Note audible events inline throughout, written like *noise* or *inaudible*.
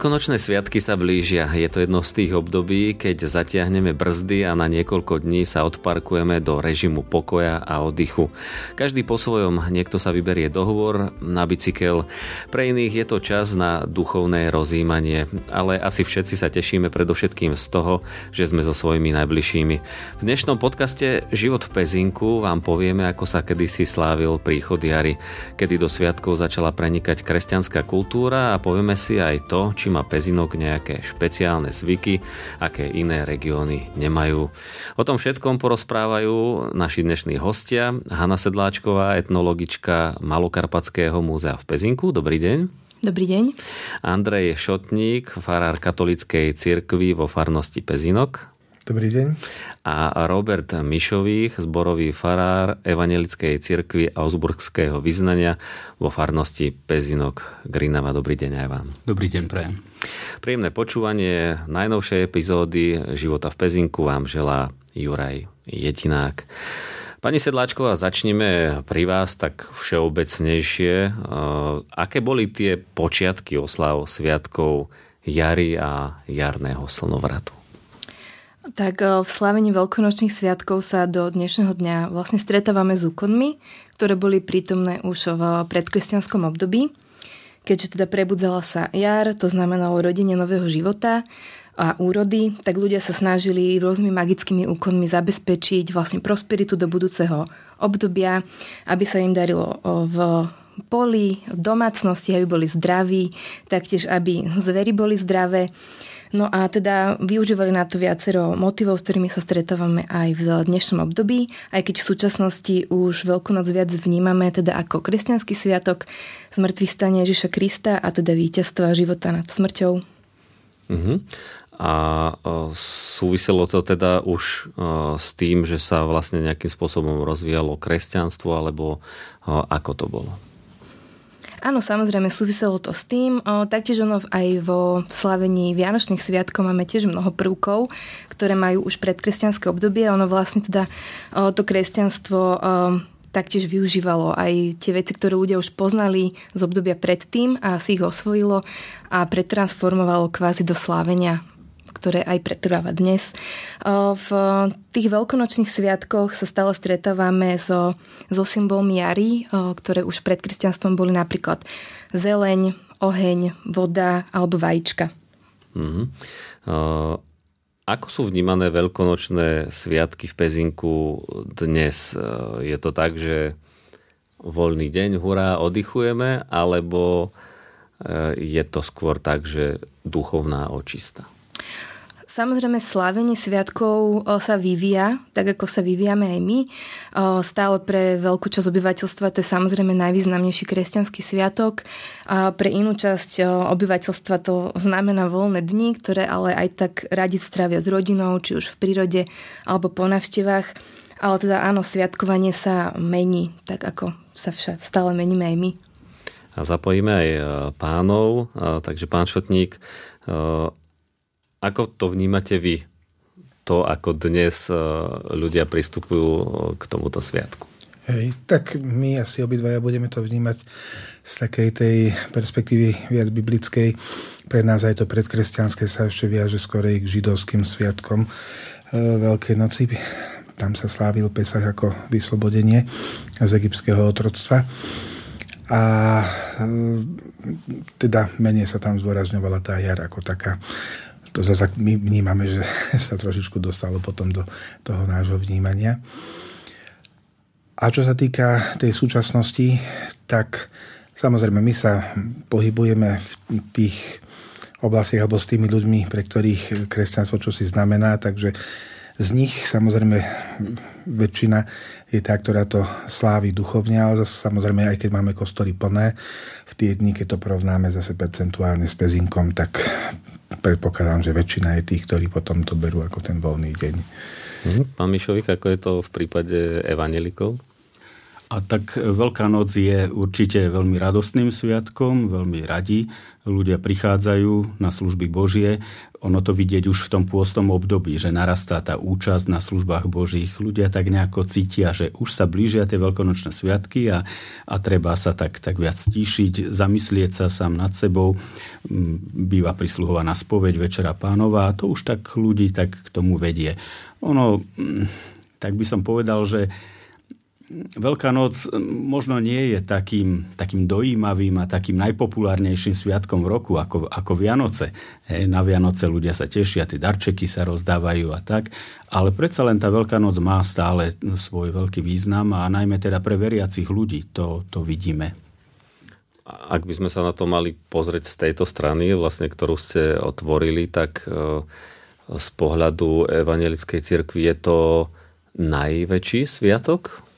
Veľkonočné sviatky sa blížia. Je to jedno z tých období, keď zatiahneme brzdy a na niekoľko dní sa odparkujeme do režimu pokoja a oddychu. Každý po svojom, niekto sa vyberie dohovor na bicykel, pre iných je to čas na duchovné rozímanie, ale asi všetci sa tešíme predovšetkým z toho, že sme so svojimi najbližšími. V dnešnom podcaste Život v Pezinku vám povieme, ako sa kedysi slávil príchod jary, kedy do sviatkov začala prenikať kresťanská kultúra a povieme si aj to, či má Pezinok nejaké špeciálne zvyky, aké iné regióny nemajú. O tom všetkom porozprávajú naši dnešní hostia. Hanna Sedláčková, etnologička Malokarpatského múzea v Pezinku. Dobrý deň. Dobrý deň. Andrej Šotník, farár katolíckej cirkvi vo farnosti Pezinok. Dobrý deň. A Robert Mišových, zborový farár Evangelickej cirkvi Augsburgského vyznania vo farnosti Pezinok Grinava. Dobrý deň aj vám. Dobrý deň, prajem. Príjemné počúvanie najnovšej epizódy Života v Pezinku vám želá Juraj Jetinák. Pani Sedláčková, začneme pri vás tak všeobecnejšie. Aké boli tie počiatky oslav sviatkov jary a jarného slnovratu? Tak e, v slavení veľkonočných sviatkov sa do dnešného dňa vlastne stretávame s úkonmi, ktoré boli prítomné už v predkresťanskom období. Keďže teda prebudzala sa jar, to znamenalo rodenie nového života a úrody, tak ľudia sa snažili rôznymi magickými úkonmi zabezpečiť vlastne prosperitu do budúceho obdobia, aby sa im darilo v poli, v domácnosti, aby boli zdraví, taktiež aby zvery boli zdravé. No a teda využívali na to viacero motivov, s ktorými sa stretávame aj v dnešnom období, aj keď v súčasnosti už Veľkonoc viac vnímame teda ako kresťanský sviatok, zmrtvý stane Ježiša Krista a teda víťazstva života nad smrťou. Uh-huh. A súviselo to teda už s tým, že sa vlastne nejakým spôsobom rozvíjalo kresťanstvo, alebo ako to bolo? Áno, samozrejme, súviselo to s tým. O, taktiež ono aj vo slavení Vianočných sviatkov máme tiež mnoho prvkov, ktoré majú už predkresťanské obdobie. Ono vlastne teda o, to kresťanstvo o, taktiež využívalo aj tie veci, ktoré ľudia už poznali z obdobia predtým a si ich osvojilo a pretransformovalo kvázi do slávenia ktoré aj pretrváva dnes. V tých veľkonočných sviatkoch sa stále stretávame so, so symbolmi jary, ktoré už pred kresťanstvom boli napríklad zeleň, oheň, voda alebo vajíčka. Mm-hmm. Ako sú vnímané veľkonočné sviatky v Pezinku dnes? Je to tak, že voľný deň, hurá, oddychujeme, alebo je to skôr tak, že duchovná očista? Samozrejme, slávenie sviatkov sa vyvíja, tak ako sa vyvíjame aj my. Stále pre veľkú časť obyvateľstva to je samozrejme najvýznamnejší kresťanský sviatok. A pre inú časť obyvateľstva to znamená voľné dni, ktoré ale aj tak radi strávia s rodinou, či už v prírode alebo po navštevách. Ale teda áno, sviatkovanie sa mení, tak ako sa však stále meníme aj my. A zapojíme aj pánov, takže pán Šotník, ako to vnímate vy? To, ako dnes e, ľudia pristupujú e, k tomuto sviatku? Hej, tak my asi obidvaja budeme to vnímať z takej tej perspektívy viac biblickej. Pre nás aj to predkresťanské sa ešte viaže skorej k židovským sviatkom e, Veľkej noci. Tam sa slávil Pesach ako vyslobodenie z egyptského otroctva. A teda menej sa tam zdôrazňovala tá jar ako taká to zase my vnímame, že *laughs* sa trošičku dostalo potom do toho nášho vnímania. A čo sa týka tej súčasnosti, tak samozrejme my sa pohybujeme v tých oblastiach alebo s tými ľuďmi, pre ktorých kresťanstvo čo si znamená, takže z nich samozrejme väčšina je tá, ktorá to slávi duchovne, ale zase samozrejme aj keď máme kostoly plné, v tie dni, keď to porovnáme zase percentuálne s pezinkom, tak predpokladám, že väčšina je tých, ktorí potom to berú ako ten voľný deň. Mhm. Pán Mišových, ako je to v prípade evanelikov? A tak Veľká noc je určite veľmi radostným sviatkom, veľmi radi. Ľudia prichádzajú na služby Božie. Ono to vidieť už v tom pôstom období, že narastá tá účasť na službách Božích. Ľudia tak nejako cítia, že už sa blížia tie veľkonočné sviatky a, a treba sa tak, tak viac stíšiť, zamyslieť sa sám nad sebou. Mm, býva prisluhovaná spoveď Večera pánova a to už tak ľudí tak k tomu vedie. Ono, mm, tak by som povedal, že Veľká noc možno nie je takým, takým dojímavým a takým najpopulárnejším sviatkom v roku ako, ako Vianoce. Hej, na Vianoce ľudia sa tešia, tie darčeky sa rozdávajú a tak, ale predsa len tá Veľká noc má stále svoj veľký význam a najmä teda pre veriacich ľudí to, to vidíme. Ak by sme sa na to mali pozrieť z tejto strany, vlastne, ktorú ste otvorili, tak e, z pohľadu evangelickej cirkvi je to najväčší sviatok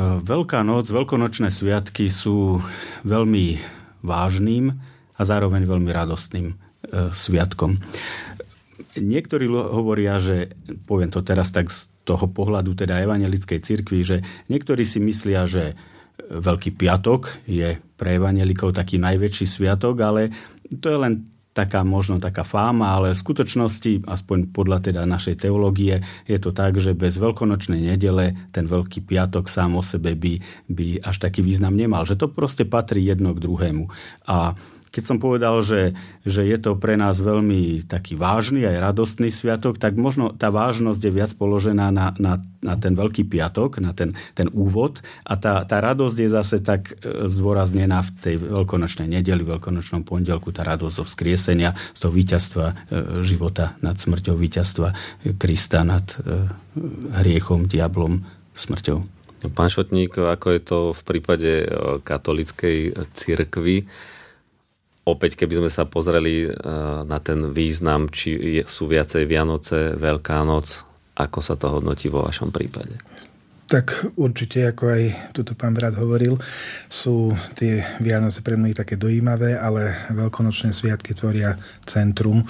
Veľká noc, veľkonočné sviatky sú veľmi vážnym a zároveň veľmi radostným e, sviatkom. Niektorí hovoria, že, poviem to teraz tak z toho pohľadu teda evangelickej cirkvi, že niektorí si myslia, že Veľký piatok je pre evangelikov taký najväčší sviatok, ale to je len taká možno taká fáma, ale v skutočnosti, aspoň podľa teda našej teológie, je to tak, že bez veľkonočnej nedele ten Veľký piatok sám o sebe by, by až taký význam nemal. Že to proste patrí jedno k druhému. A keď som povedal, že, že je to pre nás veľmi taký vážny aj radostný sviatok, tak možno tá vážnosť je viac položená na, na, na ten Veľký piatok, na ten, ten úvod a tá, tá radosť je zase tak e, zdôraznená v tej veľkonočnej nedeli, veľkonočnom pondelku, tá radosť zo vzkriesenia, z toho víťazstva e, života nad smrťou, víťazstva Krista nad e, hriechom, diablom, smrťou. Pán Šotník, ako je to v prípade katolickej cirkvi? Opäť, keby sme sa pozreli eh, na ten význam, či sú viacej Vianoce, Veľká noc, ako sa to hodnotí vo vašom prípade? Tak určite, ako aj tuto pán brat hovoril, sú tie Vianoce pre mnohých také dojímavé, ale veľkonočné sviatky tvoria centrum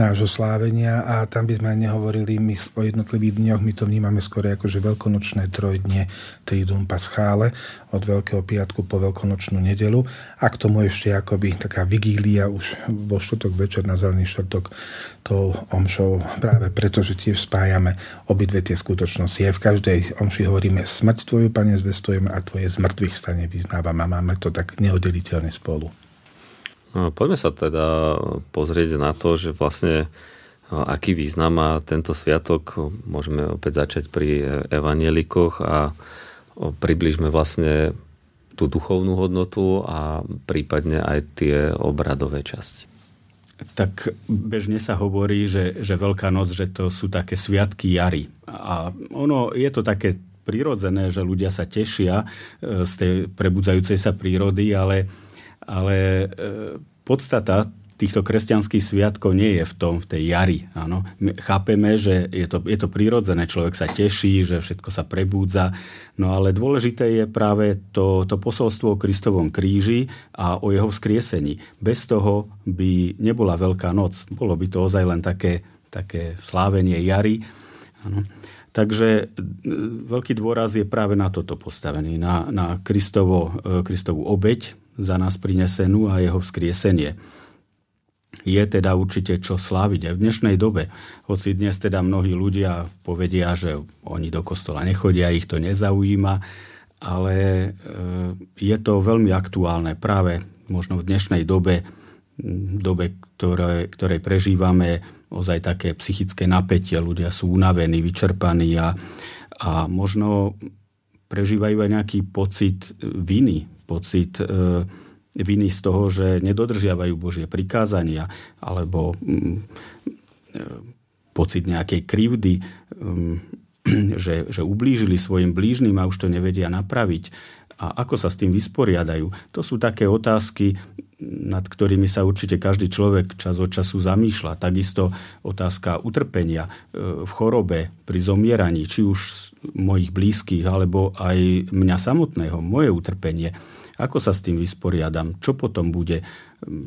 nášho slávenia a tam by sme nehovorili my o jednotlivých dňoch, my to vnímame skôr ako, že veľkonočné trojdne Triduum Paschále od Veľkého piatku po Veľkonočnú nedelu a k tomu ešte akoby taká vigília už vo štvrtok večer na zelený štvrtok tou omšou práve preto, že tiež spájame obidve tie skutočnosti. Aj v každej omši hovoríme smrť tvoju, Pane, zvestujeme a tvoje zmrtvých stane vyznávame a máme to tak neoddeliteľne spolu. No, poďme sa teda pozrieť na to, že vlastne aký význam má tento sviatok. Môžeme opäť začať pri evanelikoch a približme vlastne tú duchovnú hodnotu a prípadne aj tie obradové časti. Tak bežne sa hovorí, že, že Veľká noc, že to sú také sviatky jary. A ono je to také prirodzené, že ľudia sa tešia e, z tej prebudzajúcej sa prírody, ale ale e, podstata týchto kresťanských sviatkov nie je v tom, v tej jari. Áno. My chápeme, že je to, je to prírodzené, človek sa teší, že všetko sa prebúdza, no ale dôležité je práve to, to posolstvo o Kristovom kríži a o jeho vzkriesení. Bez toho by nebola Veľká noc. Bolo by to ozaj len také, také slávenie jary. Áno. Takže e, veľký dôraz je práve na toto postavený, na, na Kristovo, e, Kristovú obeď, za nás prinesenú a jeho vzkriesenie. Je teda určite čo sláviť aj v dnešnej dobe. Hoci dnes teda mnohí ľudia povedia, že oni do kostola nechodia, ich to nezaujíma, ale e, je to veľmi aktuálne práve možno v dnešnej dobe, dobe, ktoré, ktorej prežívame ozaj také psychické napätie, ľudia sú unavení, vyčerpaní a, a možno prežívajú aj nejaký pocit viny pocit e, viny z toho, že nedodržiavajú Božie prikázania alebo mm, e, pocit nejakej krivdy, mm, *clears throat* že, že ublížili svojim blížnym a už to nevedia napraviť. A ako sa s tým vysporiadajú? To sú také otázky, nad ktorými sa určite každý človek čas od času zamýšľa. Takisto otázka utrpenia e, v chorobe, pri zomieraní, či už mojich blízkych, alebo aj mňa samotného, moje utrpenie ako sa s tým vysporiadam? Čo potom bude?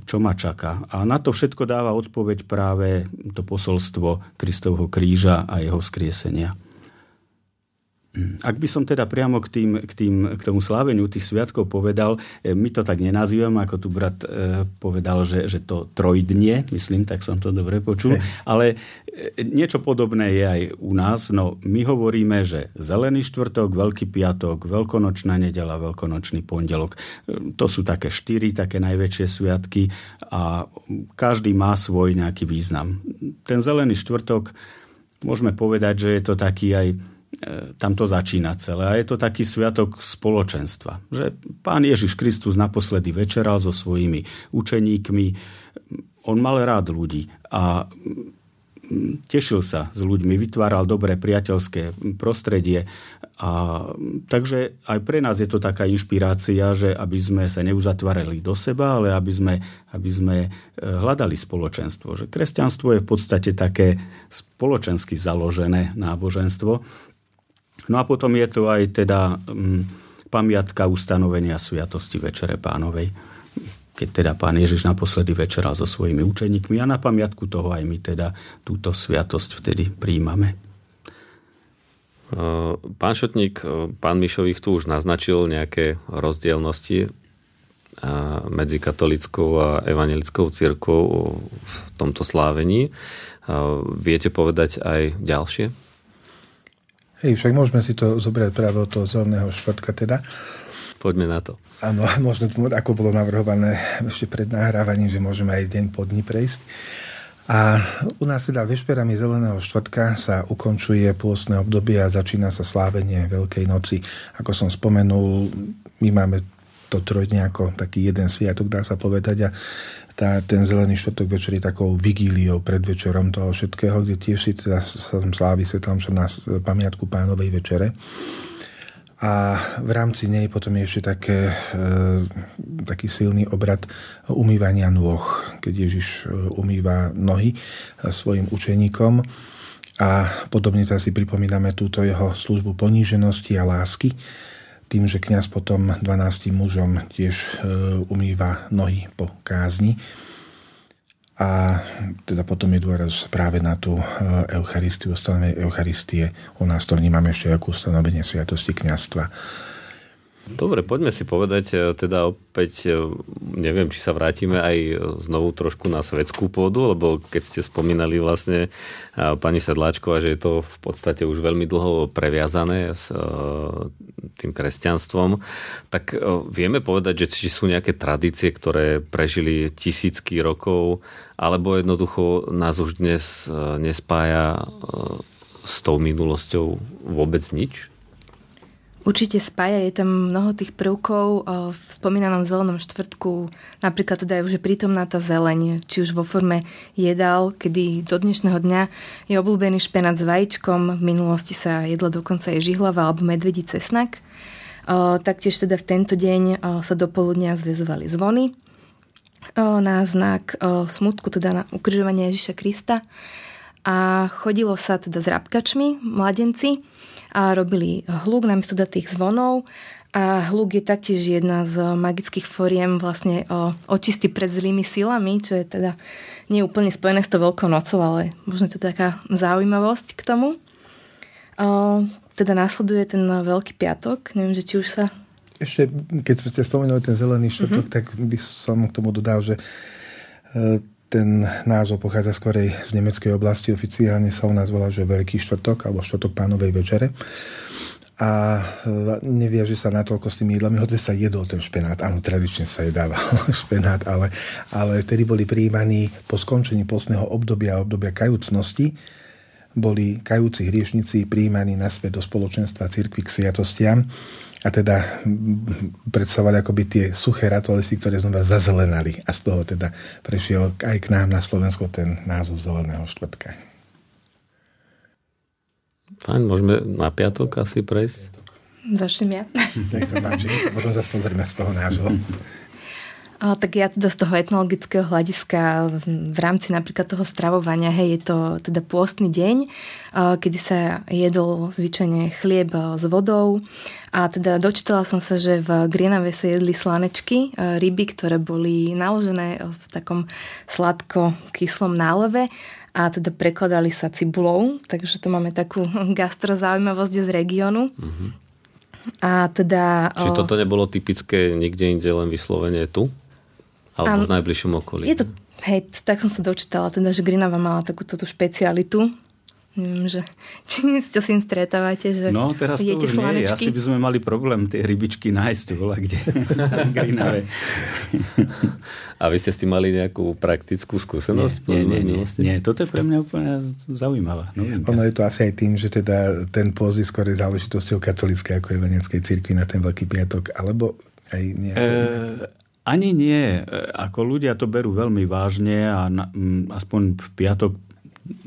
Čo ma čaká? A na to všetko dáva odpoveď práve to posolstvo Kristovho kríža a jeho skriesenia. Ak by som teda priamo k, tým, k, tým, k tomu sláveniu tých sviatkov povedal, e, my to tak nenazývame, ako tu brat e, povedal, že, že to trojdnie, myslím, tak som to dobre počul, ale e, niečo podobné je aj u nás. No, my hovoríme, že zelený štvrtok, veľký piatok, veľkonočná nedela, veľkonočný pondelok. To sú také štyri, také najväčšie sviatky a každý má svoj nejaký význam. Ten zelený štvrtok, môžeme povedať, že je to taký aj tam to začína celé. A je to taký sviatok spoločenstva. Že pán Ježiš Kristus naposledy večeral so svojimi učeníkmi. On mal rád ľudí a tešil sa s ľuďmi, vytváral dobré priateľské prostredie. A, takže aj pre nás je to taká inšpirácia, že aby sme sa neuzatvárali do seba, ale aby sme, aby sme e, hľadali spoločenstvo. Že kresťanstvo je v podstate také spoločensky založené náboženstvo No a potom je tu aj teda um, pamiatka ustanovenia Sviatosti Večere Pánovej keď teda pán Ježiš naposledy večeral so svojimi učeníkmi a na pamiatku toho aj my teda túto sviatosť vtedy príjmame. Pán Šotník, pán Mišových tu už naznačil nejaké rozdielnosti medzi katolickou a evangelickou církou v tomto slávení. Viete povedať aj ďalšie? Hej, však môžeme si to zobrať práve od toho zeleného štvrtka teda. Poďme na to. Áno, možno, ako bolo navrhované ešte pred nahrávaním, že môžeme aj deň po dni prejsť. A u nás teda vešperami zeleného štvrtka sa ukončuje pôstne obdobie a začína sa slávenie Veľkej noci. Ako som spomenul, my máme to trojdne ako taký jeden sviatok, dá sa povedať. A tá, ten zelený štvrtok večer je takou vigíliou pred večerom toho všetkého, kde tiež si teda slávi svetlom na pamiatku pánovej večere. A v rámci nej potom je ešte také, e, taký silný obrad umývania nôh, keď Ježiš e, umýva nohy e, svojim učeníkom. A podobne teda si pripomíname túto jeho službu poníženosti a lásky, tým, že kňaz potom 12 mužom tiež e, umýva nohy po kázni. A teda potom je dôraz práve na tú e, Eucharistiu, ustanovenie Eucharistie. U nás to vnímame ešte ako ustanovenie sviatosti kňazstva. Dobre, poďme si povedať, e, teda opäť, neviem, či sa vrátime aj znovu trošku na svetskú pôdu, lebo keď ste spomínali vlastne pani Sedláčková, že je to v podstate už veľmi dlho previazané s tým kresťanstvom, tak e, vieme povedať, že či sú nejaké tradície, ktoré prežili tisícky rokov, alebo jednoducho nás už dnes e, nespája e, s tou minulosťou vôbec nič? Určite spája, je tam mnoho tých prvkov v spomínanom zelenom štvrtku, napríklad teda je už prítomná tá zeleň, či už vo forme jedál, kedy do dnešného dňa je obľúbený špenát s vajíčkom, v minulosti sa jedla dokonca aj žihlava alebo medvedí cesnak. Taktiež teda v tento deň sa do poludnia zväzovali zvony na znak smutku, teda na ukrižovanie Ježiša Krista. A chodilo sa teda s rabkačmi, mladenci, a robili hluk namiesto tých zvonov. A hluk je taktiež jedna z magických foriem vlastne očistý pred zlými silami, čo je teda nie úplne spojené s tou veľkou nocou, ale možno to taká zaujímavosť k tomu teda následuje ten Veľký piatok. Neviem, že či už sa... Ešte, keď ste spomenuli ten zelený štvrtok, mm-hmm. tak by som k tomu dodal, že e, ten názov pochádza skorej z nemeckej oblasti. Oficiálne sa u nás volá, že Veľký štvrtok alebo štvrtok pánovej večere. A e, neviaže sa natoľko s tými jedlami, hoď sa jedol ten špenát. Áno, tradične sa jedával *laughs* špenát, ale, ale vtedy boli príjmaní po skončení postného obdobia, obdobia kajúcnosti, boli kajúci hriešnici príjmaní naspäť do spoločenstva cirkvi k sviatostiam a teda predstavovali akoby tie suché ritualisty, ktoré znova zazelenali a z toho teda prešiel aj k nám na Slovensko ten názov Zeleného štvrtka. Fajn, môžeme na piatok asi prejsť? Začnem ja. Tak sa páči, potom zase pozrieme z toho nášho. Tak ja teda z toho etnologického hľadiska v rámci napríklad toho stravovania, hej, je to teda pôstny deň, kedy sa jedol zvyčajne chlieb s vodou a teda dočítala som sa, že v Grienave sa jedli slanečky, ryby, ktoré boli naložené v takom sladko-kyslom náleve a teda prekladali sa cibulou, takže to máme takú *laughs* gastrozaujímavosť z regiónu. Uh-huh. A teda... Čiže toto nebolo typické nikde inde, len vyslovene tu? Alebo v najbližšom okolí? Je to, hej, tak som sa dočítala, teda, že Grinava mala takúto tú špecialitu, Neviem, že *laughs* či ste s tým stretávate, že No, teraz to už nie. Asi by sme mali problém tie rybičky nájsť voľa kde *laughs* Grinave. A vy ste s tým mali nejakú praktickú skúsenosť? Nie, nie, nie, nie, nie. Toto je pre mňa úplne zaujímavá novinka. Ono je to asi aj tým, že teda ten pôz je skôr záležitosťou katolíckej ako je Veneckej cirkvi na ten Veľký piatok, alebo aj nie? E, ani nie. E, ako ľudia to berú veľmi vážne a na, m, aspoň v piatok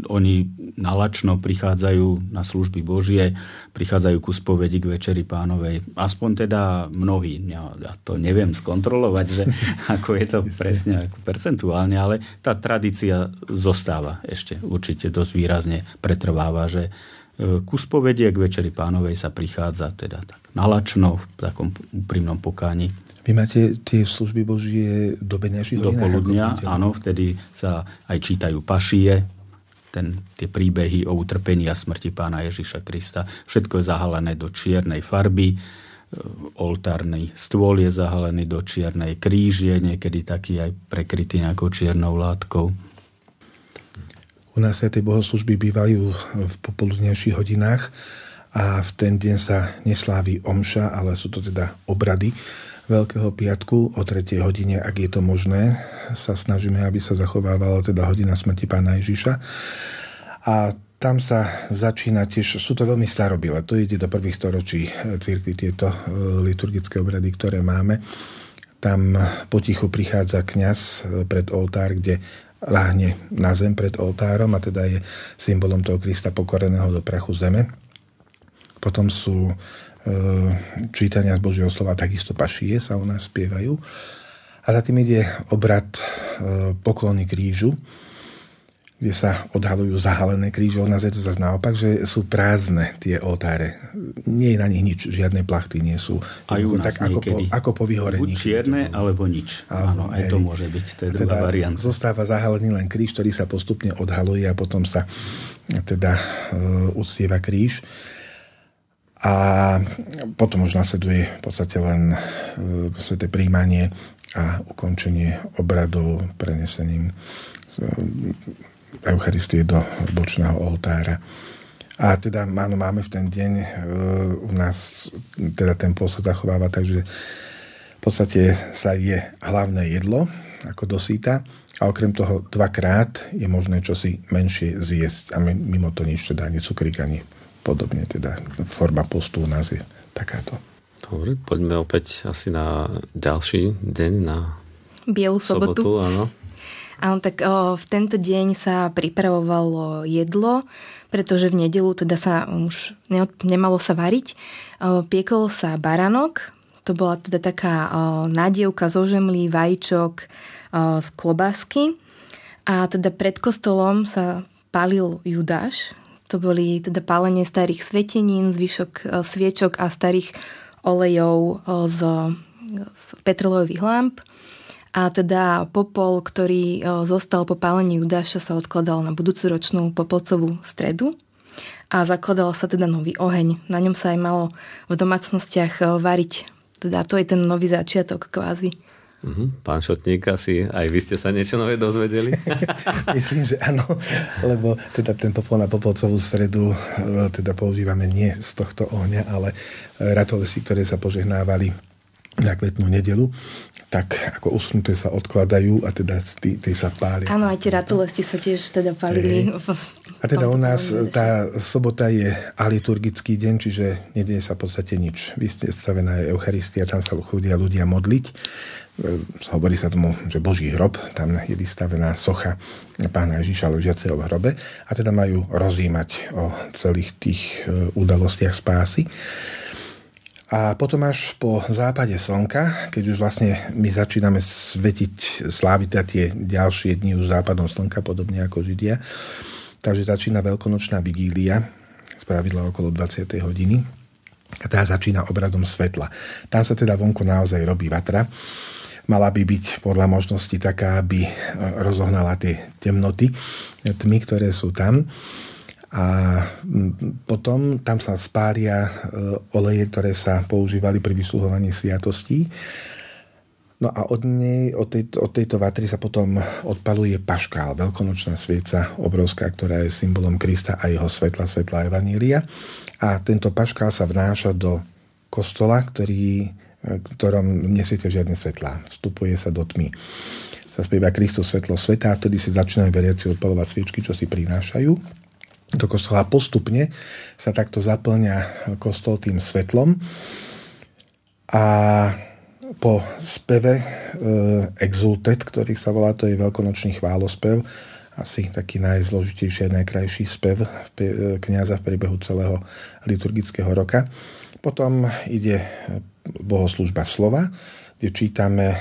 oni nalačno prichádzajú na služby Božie, prichádzajú ku spovedi k Večeri pánovej. Aspoň teda mnohí. Ja, ja to neviem skontrolovať, že *laughs* ako je to presne ako percentuálne, ale tá tradícia zostáva ešte určite dosť výrazne pretrváva, že e, ku spovedi k Večeri pánovej sa prichádza teda tak nalačno v takom úprimnom pokáni. Vy máte tie služby Božie do beňaží Do poludnia, áno, vtedy sa aj čítajú pašie, ten, tie príbehy o utrpení a smrti pána Ježiša Krista. Všetko je zahalené do čiernej farby, e, oltárny stôl je zahalený do čiernej, kríž je niekedy taký aj prekrytý nejakou čiernou látkou. U nás sa tie bohoslužby bývajú v popoludnejších hodinách a v ten deň sa nesláví omša, ale sú to teda obrady Veľkého piatku o 3. hodine, ak je to možné, sa snažíme, aby sa zachovávala teda hodina smrti pána Ježiša. A tam sa začína tiež, sú to veľmi starobile, to ide do prvých storočí církvy, tieto e, liturgické obrady, ktoré máme. Tam potichu prichádza kňaz e, pred oltár, kde láhne na zem pred oltárom a teda je symbolom toho Krista pokoreného do prachu zeme. Potom sú čítania z Božieho slova, takisto pašie sa u nás spievajú. A za tým ide obrad ehm, poklony krížu, kde sa odhalujú zahalené kríže. U nás je to zase naopak, že sú prázdne tie oltáre. Nie je na nich nič, žiadne plachty nie sú. Aj u nás tak ako po, ako po vyhorení. Buď čierne, alebo nič. Áno, aj to môže byť. To je teda varianta. Zostáva zahalený len kríž, ktorý sa postupne odhaluje a potom sa teda uh, uctieva kríž. A potom už nasleduje v podstate len e, to príjmanie a ukončenie obradov prenesením e, Eucharistie do bočného oltára. A teda áno, máme v ten deň e, u nás, teda ten pôl sa zachováva, takže v podstate sa je hlavné jedlo, ako dosýta, a okrem toho dvakrát je možné čosi menšie zjesť a mimo to nič, teda ani cukrík, ani podobne. Teda forma postu u nás je takáto. Dobre, poďme opäť asi na ďalší deň, na Bielu sobotu. sobotu áno. Áno, tak o, v tento deň sa pripravovalo jedlo, pretože v nedelu teda sa už ne, nemalo sa variť. O, piekol sa baranok, to bola teda taká o, nádievka zo žemlí, vajíčok, o, z klobásky. A teda pred kostolom sa palil Judáš, to boli teda pálenie starých svetenín, zvyšok e, sviečok a starých olejov e, z, z petrolových lamp. A teda popol, ktorý e, zostal po pálení Judáša, sa odkladal na budúcoročnú popolcovú stredu a zakladal sa teda nový oheň. Na ňom sa aj malo v domácnostiach variť. Teda to je ten nový začiatok kvázi. Uh-huh. Pán Šotník, asi aj vy ste sa niečo nové dozvedeli? *laughs* Myslím, že áno, lebo teda ten popol na popolcovú stredu e, teda používame nie z tohto ohňa, ale ratolesy, ktoré sa požehnávali na kvetnú nedelu, tak ako uschnuté sa odkladajú a teda tí, tí sa pália. Áno, aj tie ratolesti sa tiež teda palili. A teda u nás tá sobota je aliturgický deň, čiže nedieje sa v podstate nič. Vystavená je Eucharistia, tam sa chodia ľudia modliť. E, hovorí sa tomu, že Boží hrob, tam je vystavená socha pána Ježiša ležiaceho v hrobe a teda majú rozímať o celých tých e, udalostiach spásy. A potom až po západe slnka, keď už vlastne my začíname svetiť, sláviť teda tie ďalšie dni už západom slnka, podobne ako Židia, takže začína veľkonočná vigília, spravidla okolo 20. hodiny, a tá začína obradom svetla. Tam sa teda vonku naozaj robí vatra mala by byť podľa možnosti taká, aby rozohnala tie temnoty, tmy, ktoré sú tam. A potom tam sa spária oleje, ktoré sa používali pri vysluhovaní sviatostí. No a od, nej, od, tejto, od tejto vatry sa potom odpaluje paškál, veľkonočná svieca, obrovská, ktorá je symbolom Krista a jeho svetla, svetla Evanília. A tento paškál sa vnáša do kostola, ktorý, ktorom nesvietia žiadne svetlá. Vstupuje sa do tmy. Sa spieva Kristus svetlo sveta a vtedy si začínajú veriaci odpalovať sviečky, čo si prinášajú do kostola. Postupne sa takto zaplňa kostol tým svetlom. A po speve e, Exultet, ktorý sa volá, to je veľkonočný chválospev, asi taký najzložitejší a najkrajší spev e, kniaza v priebehu celého liturgického roka. Potom ide bohoslužba slova, kde čítame, e,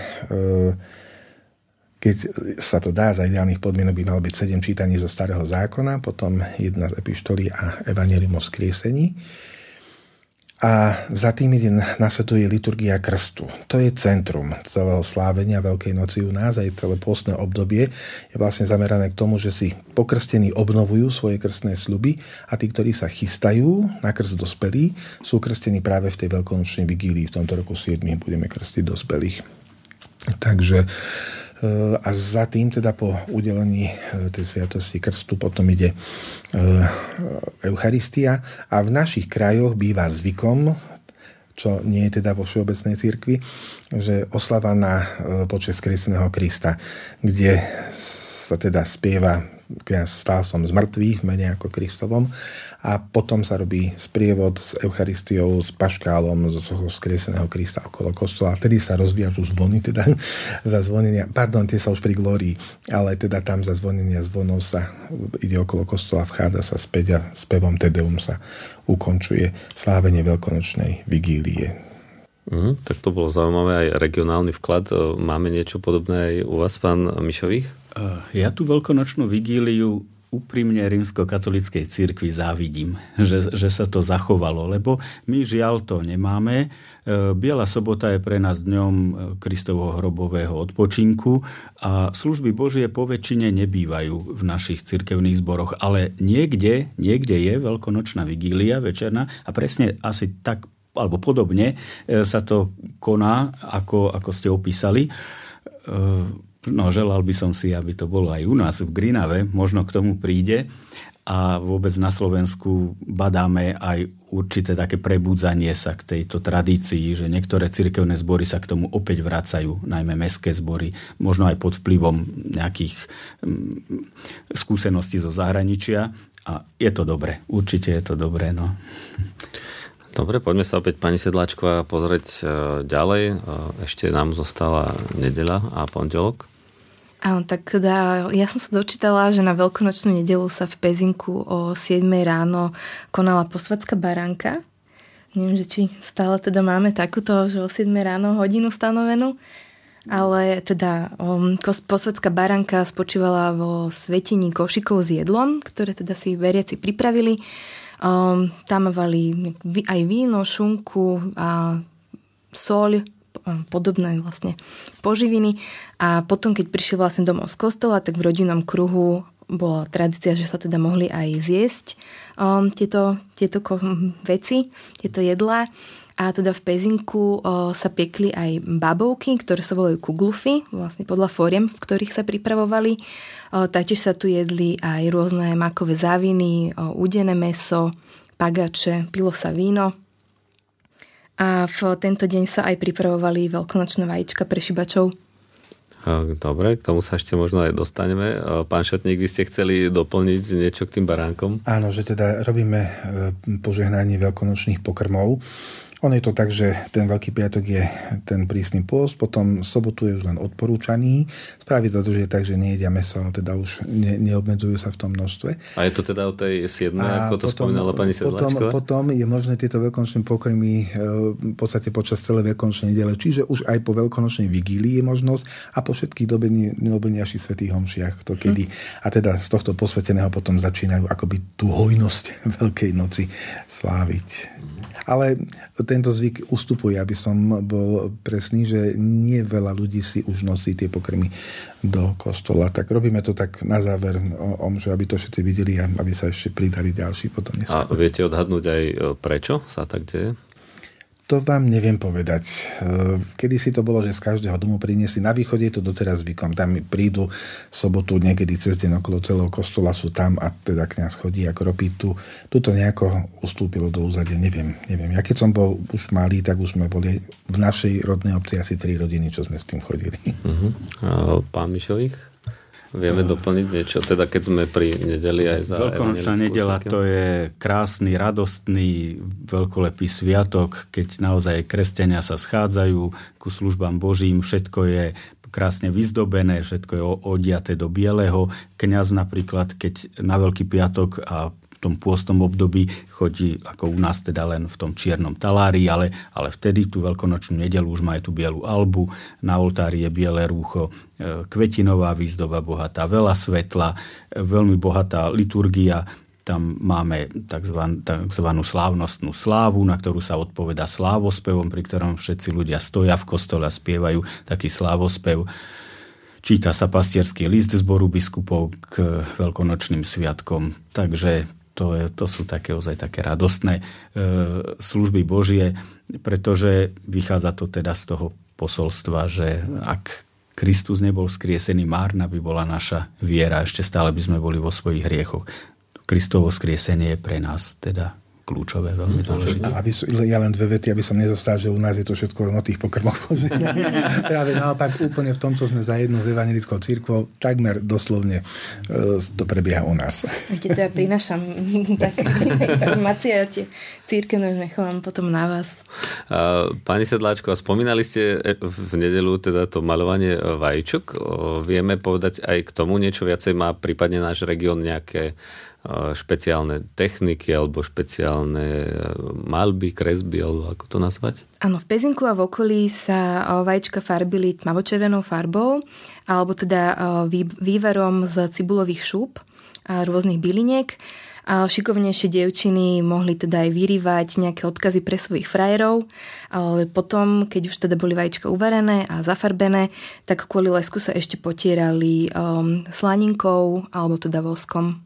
keď sa to dá, za ideálnych podmienok by malo byť 7 čítaní zo starého zákona, potom jedna z epištolí a evanelium o skriesení a za tým nasleduje liturgia krstu. To je centrum celého slávenia Veľkej noci u nás, aj celé postné obdobie je vlastne zamerané k tomu, že si pokrstení obnovujú svoje krstné sluby a tí, ktorí sa chystajú na krst dospelí, sú krstení práve v tej veľkonočnej vigílii. V tomto roku 7 budeme krstiť dospelých. Takže a za tým teda po udelení e, tej sviatosti krstu potom ide e, Eucharistia. A v našich krajoch býva zvykom čo nie je teda vo Všeobecnej cirkvi, že oslava na e, počas kresného Krista, kde sa teda spieva kniaz stál som z mŕtvych v mene ako Kristovom a potom sa robí sprievod s Eucharistiou, s paškálom z skrieseného Krista okolo kostola. Vtedy sa rozvíjajú zvony, teda *laughs* za zvonenia, pardon, tie sa už pri glórii, ale teda tam za zvonenia zvonov sa ide okolo kostola, vchádza sa späť a spevom Tedeum sa ukončuje slávenie veľkonočnej vigílie. Mm, tak to bolo zaujímavé, aj regionálny vklad. Máme niečo podobné aj u vás, pán Mišových? Ja tú veľkonočnú vigíliu úprimne rímsko-katolíckej cirkvi závidím, že, že sa to zachovalo, lebo my žiaľ to nemáme. E, Biela sobota je pre nás dňom e, Kristovho hrobového odpočinku a služby Božie po väčšine nebývajú v našich cirkevných zboroch, ale niekde, niekde je veľkonočná vigília večerná a presne asi tak alebo podobne e, sa to koná, ako, ako ste opísali No, želal by som si, aby to bolo aj u nás v Grinave, možno k tomu príde. A vôbec na Slovensku badáme aj určité také prebudzanie sa k tejto tradícii, že niektoré cirkevné zbory sa k tomu opäť vracajú, najmä mestské zbory, možno aj pod vplyvom nejakých mm, skúseností zo zahraničia. A je to dobre, určite je to dobré. No. Dobre, poďme sa opäť pani Sedláčková pozrieť e, ďalej. E, ešte nám zostala nedeľa a pondelok. Áno, tak teda ja som sa dočítala, že na veľkonočnú nedelu sa v Pezinku o 7 ráno konala posvedská baránka. Neviem, že či stále teda máme takúto, že o 7 ráno hodinu stanovenú. Ale teda um, posvedská baranka spočívala vo svetení košikov s jedlom, ktoré teda si veriaci pripravili. Um, tam mali aj víno, šunku a soľ, podobné vlastne poživiny. A potom, keď prišiel vlastne domov z kostola, tak v rodinnom kruhu bola tradícia, že sa teda mohli aj zjesť um, tieto, tieto veci, tieto jedlá. A teda v Pezinku uh, sa piekli aj babovky, ktoré sa volajú kuglufy, vlastne podľa fóriem, v ktorých sa pripravovali. Taktiež sa tu jedli aj rôzne makové záviny, uh, udené meso, pagače, pilo sa víno. A v tento deň sa aj pripravovali veľkonočné vajíčka pre šibačov. Dobre, k tomu sa ešte možno aj dostaneme. Pán Šotník, vy ste chceli doplniť niečo k tým baránkom? Áno, že teda robíme e, požehnanie veľkonočných pokrmov ono je to tak, že ten Veľký piatok je ten prísny pôst, potom sobotu je už len odporúčaný. Spraví to, že je tak, že nejedia meso, ale teda už ne, neobmedzujú sa v tom množstve. A je to teda o tej 7, a ako to potom, spomínala pani Sedláčková? Potom, potom je možné tieto veľkonočné pokrmy e, v podstate počas celej veľkonočnej nedele, čiže už aj po veľkonočnej vigílii je možnosť a po všetkých dobeniaších svetých homšiach to kedy. Hm. A teda z tohto posveteného potom začínajú akoby tú hojnosť *laughs* Veľkej noci sláviť. Ale tento zvyk ustupuje, aby som bol presný, že nie veľa ľudí si už nosí tie pokrmy do kostola. Tak robíme to tak na záver, že aby to všetci videli a aby sa ešte pridali ďalší potom neskôr. A viete odhadnúť aj e, prečo sa tak deje? To vám neviem povedať. E, kedy si to bolo, že z každého domu priniesli. Na východe je to doteraz zvykom. Tam prídu v sobotu niekedy cez deň okolo celého kostola sú tam a teda kniaz chodí ako ropí. Tu, tu to nejako ustúpilo do úzadia. Neviem, neviem. Ja keď som bol už malý, tak už sme boli v našej rodnej obci asi tri rodiny, čo sme s tým chodili. Uh-huh. A pán Mišových? Vieme doplniť niečo, teda keď sme pri nedeli aj za Veľkonočná nedela to je krásny, radostný, veľkolepý sviatok, keď naozaj kresťania sa schádzajú ku službám Božím, všetko je krásne vyzdobené, všetko je odiaté do bieleho. Kňaz napríklad, keď na Veľký piatok a tom pôstom období chodí ako u nás teda len v tom čiernom talári, ale, ale vtedy tú veľkonočnú nedelu už má tú bielu albu, na oltári je biele rúcho, e, kvetinová výzdoba bohatá, veľa svetla, e, veľmi bohatá liturgia, tam máme tzv. tzv. slávnostnú slávu, na ktorú sa odpoveda slávospevom, pri ktorom všetci ľudia stoja v kostole a spievajú taký slávospev. Číta sa pastierský list zboru biskupov k veľkonočným sviatkom. Takže to, je, to sú také ozaj také radostné e, služby Božie, pretože vychádza to teda z toho posolstva, že ak Kristus nebol skriesený, márna by bola naša viera, ešte stále by sme boli vo svojich hriechoch. Kristovo skriesenie je pre nás teda kľúčové, veľmi hm, dôležité. Aby, ja len dve vety, aby som nezostal, že u nás je to všetko len o tých pokrmoch. *laughs* Práve naopak, úplne v tom, čo sme zajedno s evangelickou církvou, takmer doslovne uh, to prebieha u nás. Viete, to ja prinašam *laughs* také informácie a tie církevné nechovám potom na vás. Pani Sedláčko, spomínali ste e, v nedelu teda to malovanie vajíčok. Vieme povedať aj k tomu niečo viacej? Má prípadne náš región nejaké špeciálne techniky alebo špeciálne e, malby, kresby, alebo ako to nazvať? Áno, v Pezinku a v okolí sa vajíčka farbili tmavočervenou farbou alebo teda výverom z cibulových šúp a rôznych byliniek. A šikovnejšie dievčiny mohli teda aj vyrývať nejaké odkazy pre svojich frajerov, ale potom, keď už teda boli vajíčka uvarené a zafarbené, tak kvôli lesku sa ešte potierali um, slaninkou alebo teda voskom.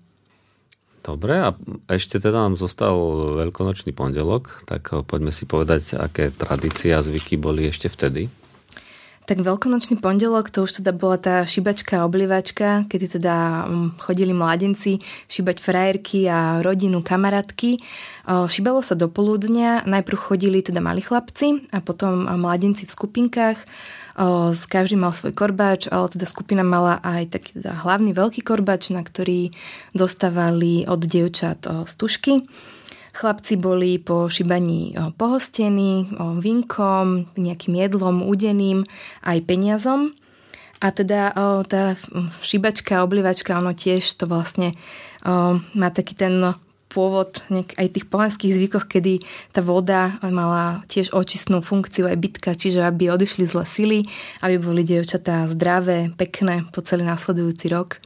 Dobre, a ešte teda nám zostal veľkonočný pondelok, tak poďme si povedať, aké tradície a zvyky boli ešte vtedy. Tak veľkonočný pondelok to už teda bola tá šibačka a oblivačka, kedy teda mm, chodili mladenci šibať frajerky a rodinu, kamarátky. Šibalo sa do poludnia, najprv chodili teda mali chlapci a potom mladenci v skupinkách každý mal svoj korbáč, ale teda skupina mala aj taký teda hlavný veľký korbáč, na ktorý dostávali od dievčat stužky. Chlapci boli po šibaní pohostení vinkom, nejakým jedlom, údeným, aj peniazom. A teda tá šibačka, oblivačka, ono tiež to vlastne má taký ten pôvod aj tých pohanských zvykoch, kedy tá voda mala tiež očistnú funkciu aj bitka, čiže aby odišli zle sily, aby boli dievčatá zdravé, pekné po celý následujúci rok.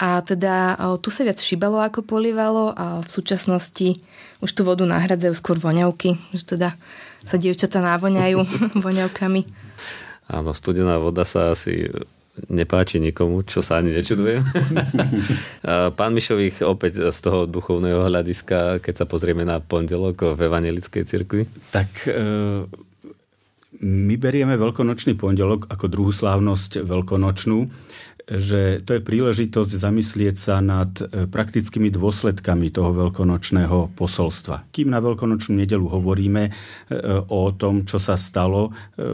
A teda tu sa viac šibalo ako polívalo a v súčasnosti už tú vodu nahradzajú skôr voňavky, že teda sa dievčatá návoňajú *laughs* voňavkami. Áno, studená voda sa asi nepáči nikomu, čo sa ani nečudujem. *laughs* Pán Mišových opäť z toho duchovného hľadiska, keď sa pozrieme na pondelok v Evangelickej cirkvi. Tak e, my berieme veľkonočný pondelok ako druhú slávnosť veľkonočnú že to je príležitosť zamyslieť sa nad e, praktickými dôsledkami toho veľkonočného posolstva. Kým na veľkonočnú nedelu hovoríme e, o tom, čo sa stalo e,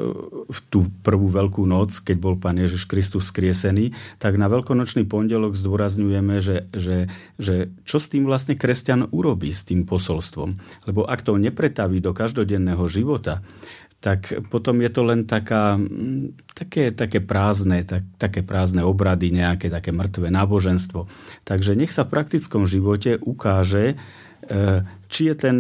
v tú prvú veľkú noc, keď bol Pán Ježiš Kristus skriesený, tak na veľkonočný pondelok zdôrazňujeme, že, že, že čo s tým vlastne kresťan urobí s tým posolstvom. Lebo ak to nepretaví do každodenného života, tak potom je to len taká, také, také prázdne, tak, také prázdne obrady, nejaké také mŕtve náboženstvo. Takže nech sa v praktickom živote ukáže, e, či je ten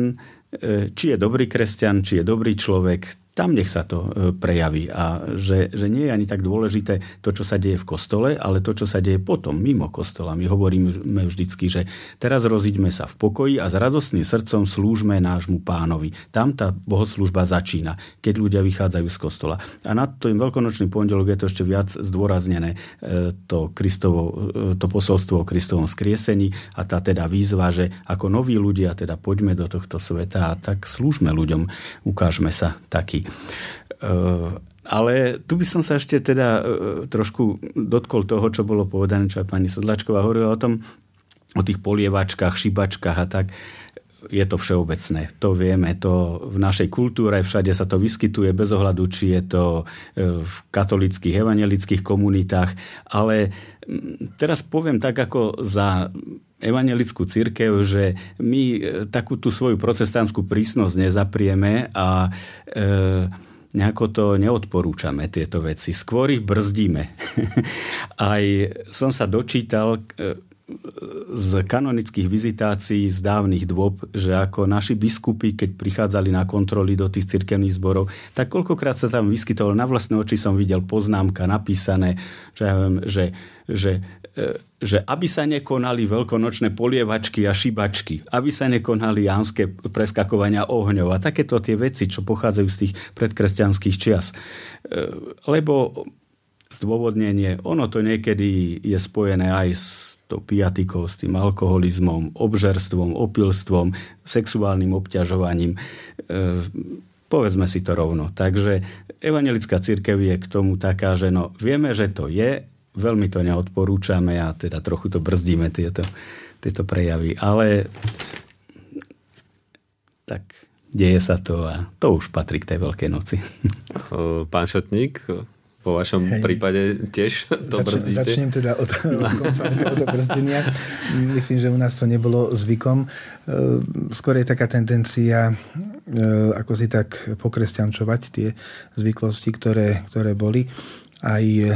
e, či je dobrý kresťan, či je dobrý človek tam nech sa to e, prejaví. A že, že nie je ani tak dôležité to, čo sa deje v kostole, ale to, čo sa deje potom, mimo kostola. My hovoríme vždycky, že teraz rozíďme sa v pokoji a s radostným srdcom slúžme nášmu pánovi. Tam tá bohoslužba začína, keď ľudia vychádzajú z kostola. A na tým veľkonočný pondelok je to ešte viac zdôraznené e, to, Kristovo, e, to posolstvo o Kristovom skriesení a tá teda výzva, že ako noví ľudia teda poďme do tohto sveta a tak slúžme ľuďom, ukážme sa taký. Eh, ale tu by som sa ešte teda eh, trošku dotkol toho, čo bolo povedané, čo aj pani Sedlačková hovorila o tom, o tých polievačkách, šibačkách a tak. Je to všeobecné, to vieme, to v našej kultúre, všade sa to vyskytuje bez ohľadu, či je to eh, v katolických, evangelických komunitách, ale mm, teraz poviem tak, ako za evangelickú církev, že my takú tú svoju protestantskú prísnosť nezaprieme a e, nejako to neodporúčame, tieto veci. Skôr ich brzdíme. *laughs* Aj som sa dočítal e, z kanonických vizitácií z dávnych dôb, že ako naši biskupy, keď prichádzali na kontroly do tých cirkevných zborov, tak koľkokrát sa tam vyskytovalo, na vlastné oči som videl poznámka napísané, že, ja viem, že, že, e, že aby sa nekonali veľkonočné polievačky a šibačky, aby sa nekonali jánske preskakovania ohňov a takéto tie veci, čo pochádzajú z tých predkresťanských čias. E, lebo zdôvodnenie. Ono to niekedy je spojené aj s tou piatikou, s tým alkoholizmom, obžerstvom, opilstvom, sexuálnym obťažovaním. E, povedzme si to rovno. Takže evangelická církev je k tomu taká, že no, vieme, že to je, veľmi to neodporúčame a teda trochu to brzdíme tieto, tieto prejavy. Ale tak deje sa to a to už patrí k tej Veľkej noci. Pán Šotník, vo vašom Hej. prípade tiež *laughs* to Zač- brzdíte? Začnem teda od, od konca od brzdenia. Myslím, že u nás to nebolo zvykom. E, skôr je taká tendencia e, ako si tak pokresťančovať tie zvyklosti, ktoré, ktoré boli. Aj e,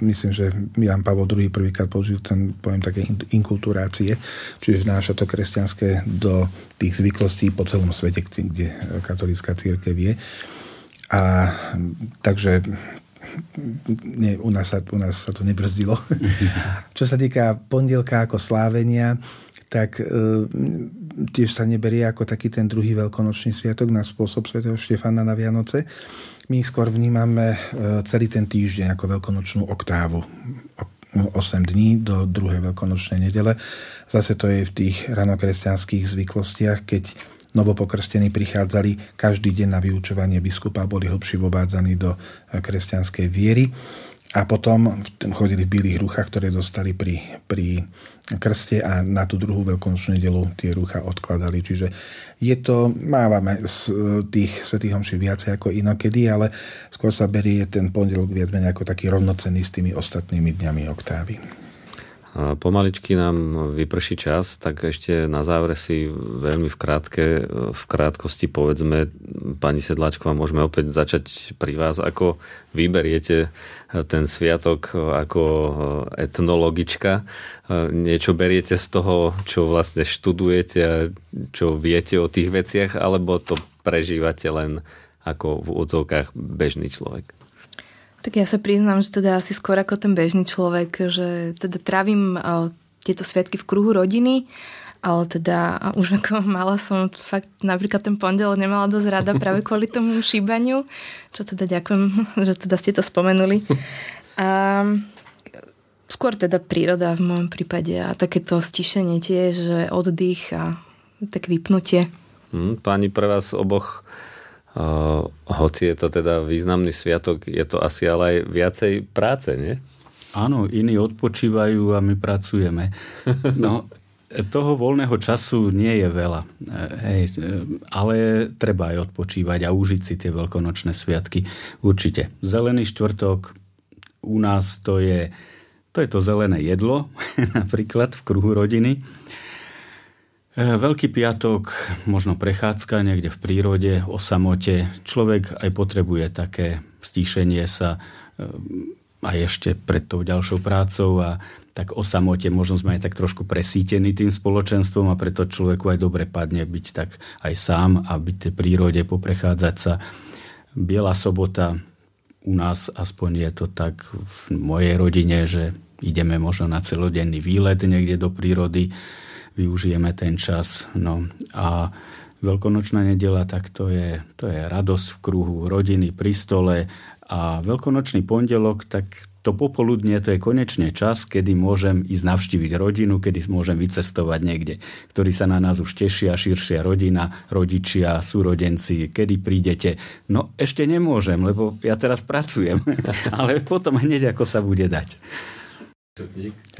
myslím, že Jan Pavel II prvýkrát použil ten pojem také inkulturácie, čiže vnáša to kresťanské do tých zvyklostí po celom svete, kde katolická církev je. A takže nie, u, nás sa, u nás sa to nebrzdilo. *laughs* Čo sa týka pondelka ako slávenia, tak e, tiež sa neberie ako taký ten druhý veľkonočný sviatok na spôsob svätého Štefana na Vianoce. My skôr vnímame e, celý ten týždeň ako veľkonočnú oktávu. 8 dní do druhej veľkonočnej nedele. Zase to je v tých ranokresťanských zvyklostiach, keď novopokrstení prichádzali každý deň na vyučovanie biskupa, boli hlbšie vobádzaní do eh, kresťanskej viery a potom chodili v bílých rúchach, ktoré dostali pri, pri krste a na tú druhú veľkonočnú nedelu tie rúcha odkladali. Čiže je to, mávame z eh, tých svetých homší viacej ako inokedy, ale skôr sa berie ten pondelok viac menej ako taký rovnocenný s tými ostatnými dňami oktávy. Pomaličky nám vyprší čas, tak ešte na záver si veľmi v, krátke, v krátkosti povedzme, pani Sedláčková, môžeme opäť začať pri vás, ako vyberiete ten sviatok ako etnologička. Niečo beriete z toho, čo vlastne študujete a čo viete o tých veciach, alebo to prežívate len ako v odzovkách bežný človek? Tak ja sa priznám, že teda asi skôr ako ten bežný človek, že teda trávim tieto sviatky v kruhu rodiny, ale teda už ako *laughs* mala som fakt napríklad ten pondelok nemala dosť rada práve kvôli tomu šíbaniu, čo teda ďakujem, *laughs* že teda ste to spomenuli. A skôr teda príroda v mojom prípade a takéto stišenie tiež, že oddych a tak vypnutie. Hmm, páni, pre vás oboch Uh, hoci je to teda významný sviatok, je to asi ale aj viacej práce, nie? Áno, iní odpočívajú a my pracujeme. No, toho voľného času nie je veľa. Hej, ale treba aj odpočívať a užiť si tie veľkonočné sviatky. Určite. Zelený štvrtok u nás to je to, je to zelené jedlo, *laughs* napríklad v kruhu rodiny. E, Veľký piatok, možno prechádzka niekde v prírode, o samote. Človek aj potrebuje také stíšenie sa. E, aj ešte pred tou ďalšou prácou a tak o samote možno sme aj tak trošku presítení tým spoločenstvom a preto človeku aj dobre padne byť tak aj sám a byť tej prírode, poprechádzať sa. Biela sobota, u nás aspoň je to tak v mojej rodine, že ideme možno na celodenný výlet niekde do prírody, využijeme ten čas. No a Veľkonočná nedela, tak to je, to je radosť v kruhu rodiny pri stole a veľkonočný pondelok, tak to popoludnie to je konečne čas, kedy môžem ísť navštíviť rodinu, kedy môžem vycestovať niekde, ktorí sa na nás už tešia, širšia rodina, rodičia, súrodenci, kedy prídete. No ešte nemôžem, lebo ja teraz pracujem, *laughs* ale potom hneď ako sa bude dať.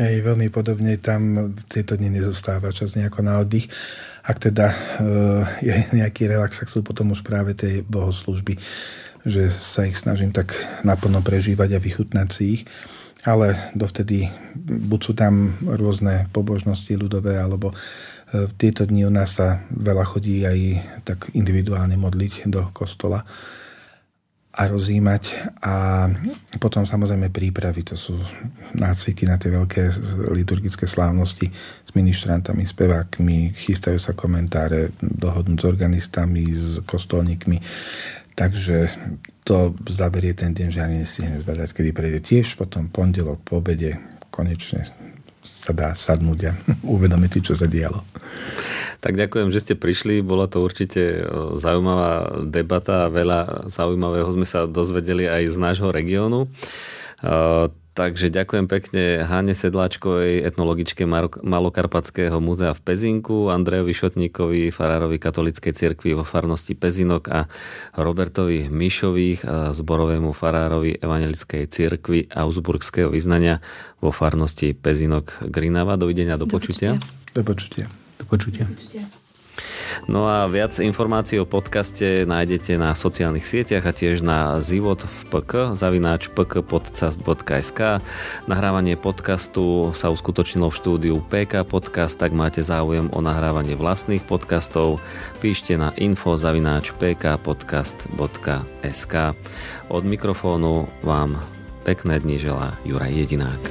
Hej, veľmi podobne tam v tieto dni nezostáva čas nejako na oddych. Ak teda uh, je nejaký relax, tak sú potom už práve tie bohoslužby že sa ich snažím tak naplno prežívať a vychutnať si ich. Ale dovtedy buď sú tam rôzne pobožnosti ľudové, alebo v e, tieto dni u nás sa veľa chodí aj tak individuálne modliť do kostola a rozímať. A potom samozrejme prípravy, to sú nácviky na tie veľké liturgické slávnosti s ministrantami, spevákmi, chystajú sa komentáre, dohodnúť s organistami, s kostolníkmi. Takže to zaberie ten deň, že ani nestihne zbadať, kedy prejde tiež potom pondelok po obede konečne sa dá sadnúť a *laughs* uvedomiť, čo sa dialo. Tak ďakujem, že ste prišli. Bola to určite zaujímavá debata a veľa zaujímavého sme sa dozvedeli aj z nášho regiónu. Takže ďakujem pekne Hane Sedláčkovej, etnologičke Malokarpatského múzea v Pezinku, Andrejovi Šotníkovi, farárovi katolíckej cirkvi vo farnosti Pezinok a Robertovi Mišových, zborovému farárovi evangelickej cirkvi Augsburgského vyznania vo farnosti Pezinok Grinava. Dovidenia, do, do počutia. Do počutia. Do počutia. Do počutia. No a viac informácií o podcaste nájdete na sociálnych sieťach a tiež na zivot v PK, zavináč pkpodcast.sk. Nahrávanie podcastu sa uskutočnilo v štúdiu PK Podcast, tak máte záujem o nahrávanie vlastných podcastov, píšte na info zavináč pkpodcast.sk. Od mikrofónu vám pekné dni želá Juraj Jedinák.